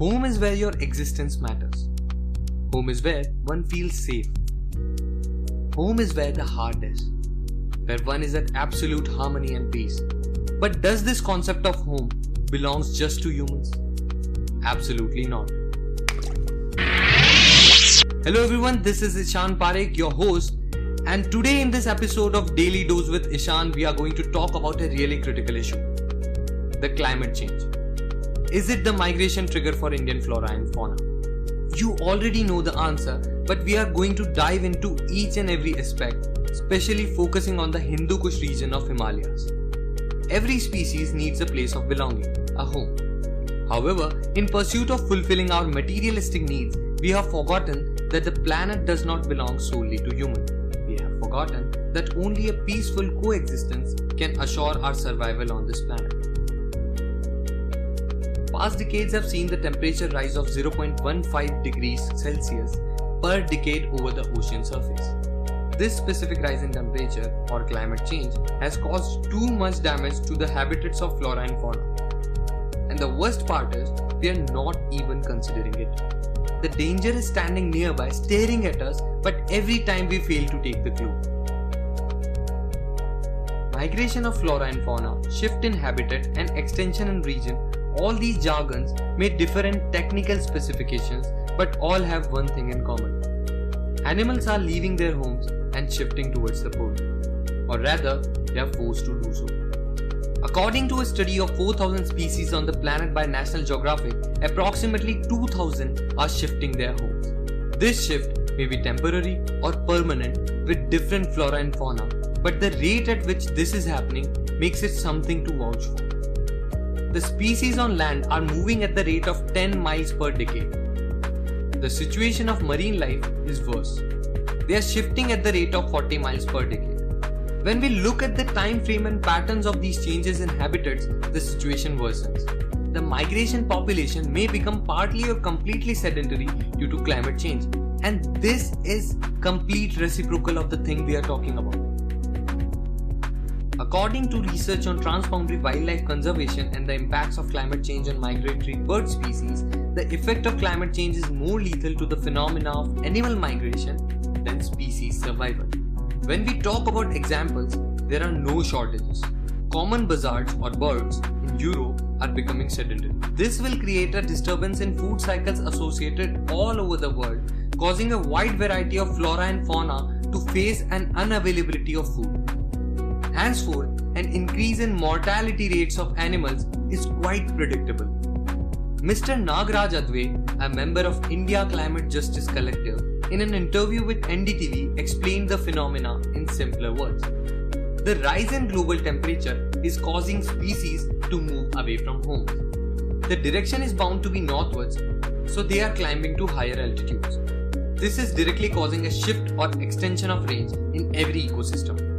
Home is where your existence matters. Home is where one feels safe. Home is where the heart is, where one is at absolute harmony and peace. But does this concept of home belongs just to humans? Absolutely not. Hello everyone, this is Ishan Parekh, your host, and today in this episode of Daily Dose with Ishan, we are going to talk about a really critical issue the climate change. Is it the migration trigger for Indian flora and fauna? You already know the answer, but we are going to dive into each and every aspect, especially focusing on the Hindu Kush region of Himalayas. Every species needs a place of belonging, a home. However, in pursuit of fulfilling our materialistic needs, we have forgotten that the planet does not belong solely to humans. We have forgotten that only a peaceful coexistence can assure our survival on this planet. Past decades have seen the temperature rise of 0.15 degrees Celsius per decade over the ocean surface. This specific rise in temperature or climate change has caused too much damage to the habitats of flora and fauna. And the worst part is, we are not even considering it. The danger is standing nearby, staring at us, but every time we fail to take the clue. Migration of flora and fauna, shift in habitat, and extension in region all these jargons may differ in technical specifications, but all have one thing in common. Animals are leaving their homes and shifting towards the pole, or rather, they are forced to do so. According to a study of 4000 species on the planet by National Geographic, approximately 2000 are shifting their homes. This shift may be temporary or permanent with different flora and fauna, but the rate at which this is happening makes it something to vouch for the species on land are moving at the rate of 10 miles per decade. The situation of marine life is worse. They are shifting at the rate of 40 miles per decade. When we look at the time frame and patterns of these changes in habitats, the situation worsens. The migration population may become partly or completely sedentary due to climate change. And this is complete reciprocal of the thing we are talking about. According to research on transboundary wildlife conservation and the impacts of climate change on migratory bird species, the effect of climate change is more lethal to the phenomena of animal migration than species survival. When we talk about examples, there are no shortages. Common buzzards or birds in Europe are becoming sedentary. This will create a disturbance in food cycles associated all over the world, causing a wide variety of flora and fauna to face an unavailability of food. Henceforth, an increase in mortality rates of animals is quite predictable. Mr. Nagraj Adve, a member of India Climate Justice Collective, in an interview with NDTV explained the phenomena in simpler words. The rise in global temperature is causing species to move away from homes. The direction is bound to be northwards, so they are climbing to higher altitudes. This is directly causing a shift or extension of range in every ecosystem.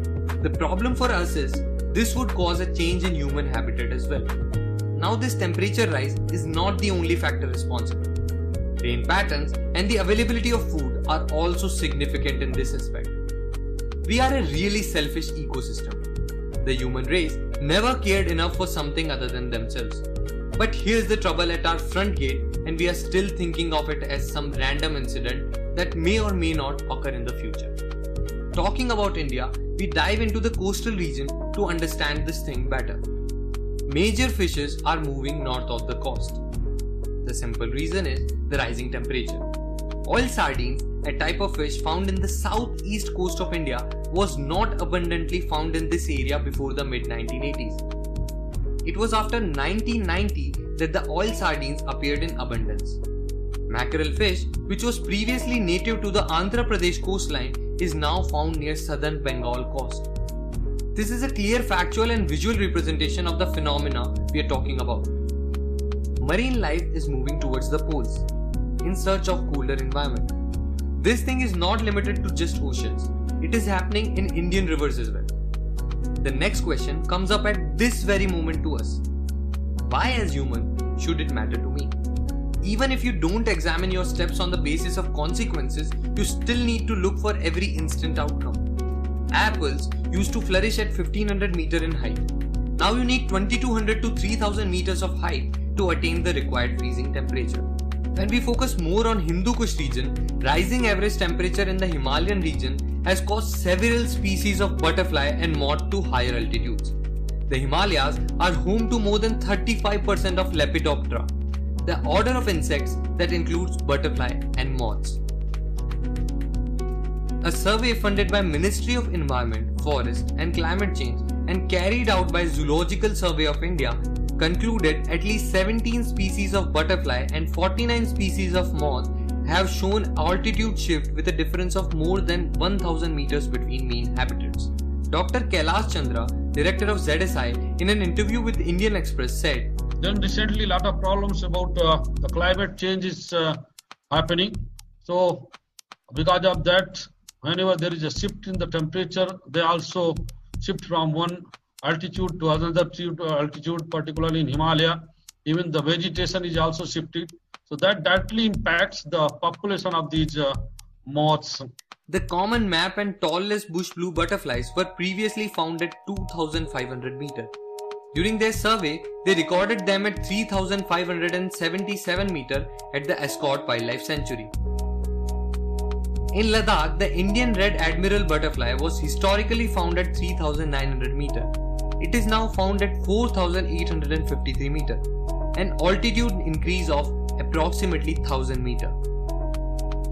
The problem for us is this would cause a change in human habitat as well. Now, this temperature rise is not the only factor responsible. Rain patterns and the availability of food are also significant in this aspect. We are a really selfish ecosystem. The human race never cared enough for something other than themselves. But here's the trouble at our front gate, and we are still thinking of it as some random incident that may or may not occur in the future. Talking about India, we dive into the coastal region to understand this thing better. Major fishes are moving north of the coast. The simple reason is the rising temperature. Oil sardines, a type of fish found in the southeast coast of India, was not abundantly found in this area before the mid 1980s. It was after 1990 that the oil sardines appeared in abundance. Mackerel fish, which was previously native to the Andhra Pradesh coastline, is now found near southern Bengal coast. This is a clear factual and visual representation of the phenomena we are talking about. Marine life is moving towards the poles in search of cooler environment. This thing is not limited to just oceans. It is happening in Indian rivers as well. The next question comes up at this very moment to us. Why as human should it matter to me? Even if you don't examine your steps on the basis of consequences, you still need to look for every instant outcome. Apples used to flourish at 1500 meter in height. Now you need 2200 to 3000 meters of height to attain the required freezing temperature. When we focus more on Hindu Kush region, rising average temperature in the Himalayan region has caused several species of butterfly and moth to higher altitudes. The Himalayas are home to more than 35% of Lepidoptera, the order of insects that includes butterfly and moths. A survey funded by Ministry of Environment, Forest and Climate Change and carried out by Zoological Survey of India concluded at least 17 species of butterfly and 49 species of moth have shown altitude shift with a difference of more than 1000 meters between main habitats. Dr. Kailash Chandra, director of ZSI, in an interview with Indian Express said, Then recently a lot of problems about uh, the climate change is uh, happening. So because of that, whenever there is a shift in the temperature, they also shift from one altitude to another altitude, particularly in Himalaya. Even the vegetation is also shifted. So that directly impacts the population of these uh, moths. The common map and tailless bush blue butterflies were previously found at 2500 meter. During their survey, they recorded them at 3577 meter at the Escorts Wildlife Sanctuary. In Ladakh, the Indian red admiral butterfly was historically found at 3900 meter. It is now found at 4853 meter, an altitude increase of approximately 1000 meter.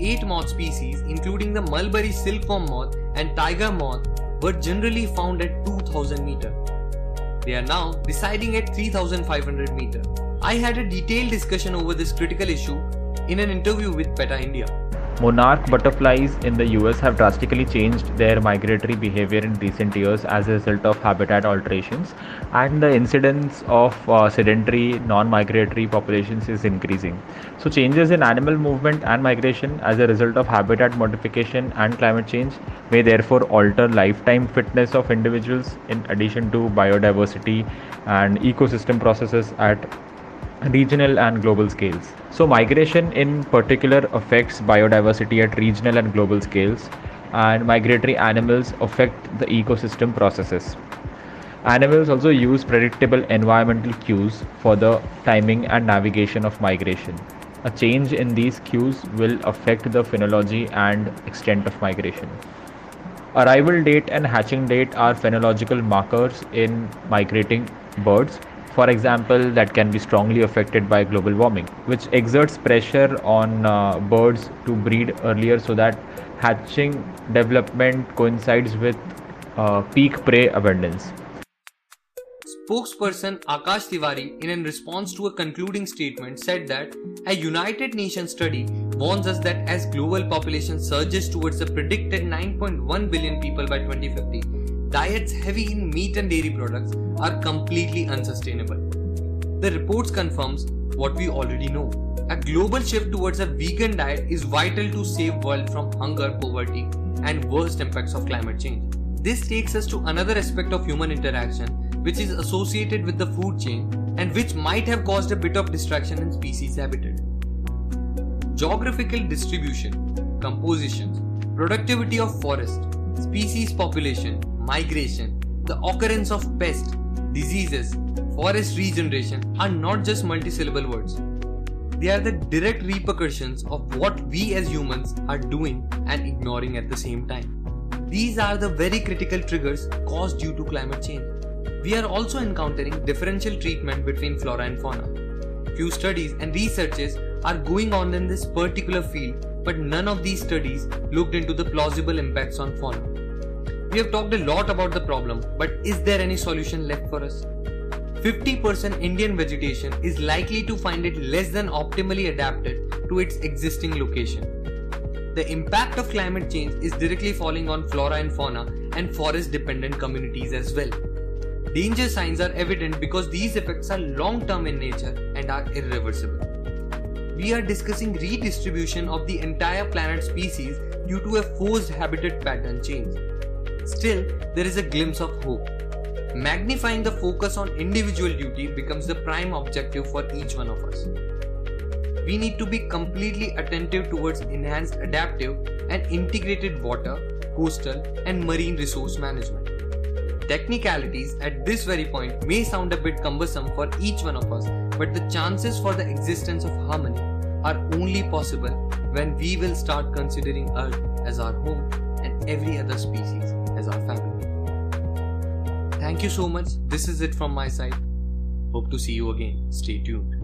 Eight moth species, including the mulberry silkworm moth and tiger moth, were generally found at 2000 meter. They are now residing at 3500 meter. I had a detailed discussion over this critical issue in an interview with PETA India. Monarch butterflies in the US have drastically changed their migratory behavior in recent years as a result of habitat alterations, and the incidence of uh, sedentary non migratory populations is increasing. So, changes in animal movement and migration as a result of habitat modification and climate change may therefore alter lifetime fitness of individuals in addition to biodiversity and ecosystem processes at regional and global scales. So, migration in particular affects biodiversity at regional and global scales, and migratory animals affect the ecosystem processes. Animals also use predictable environmental cues for the timing and navigation of migration. A change in these cues will affect the phenology and extent of migration. Arrival date and hatching date are phenological markers in migrating birds for example, that can be strongly affected by global warming, which exerts pressure on uh, birds to breed earlier so that hatching development coincides with uh, peak prey abundance. Spokesperson Akash Tiwari, in response to a concluding statement, said that a United Nations study warns us that as global population surges towards the predicted 9.1 billion people by 2050, diets heavy in meat and dairy products are completely unsustainable. The reports confirms what we already know. A global shift towards a vegan diet is vital to save world from hunger, poverty and worst impacts of climate change. This takes us to another aspect of human interaction which is associated with the food chain and which might have caused a bit of distraction in species habitat. Geographical distribution, compositions, productivity of forest, species population, migration, the occurrence of pests, diseases, forest regeneration are not just multisyllable words. They are the direct repercussions of what we as humans are doing and ignoring at the same time. These are the very critical triggers caused due to climate change. We are also encountering differential treatment between flora and fauna. Few studies and researches are going on in this particular field, but none of these studies looked into the plausible impacts on fauna. We have talked a lot about the problem, but is there any solution left for us? 50% Indian vegetation is likely to find it less than optimally adapted to its existing location. The impact of climate change is directly falling on flora and fauna and forest dependent communities as well. Danger signs are evident because these effects are long term in nature and are irreversible. We are discussing redistribution of the entire planet species due to a forced habitat pattern change. Still, there is a glimpse of hope. Magnifying the focus on individual duty becomes the prime objective for each one of us. We need to be completely attentive towards enhanced adaptive and integrated water, coastal, and marine resource management. Technicalities at this very point may sound a bit cumbersome for each one of us, but the chances for the existence of harmony are only possible when we will start considering Earth as our home every other species as our family. Thank you so much. This is it from my side. Hope to see you again. Stay tuned.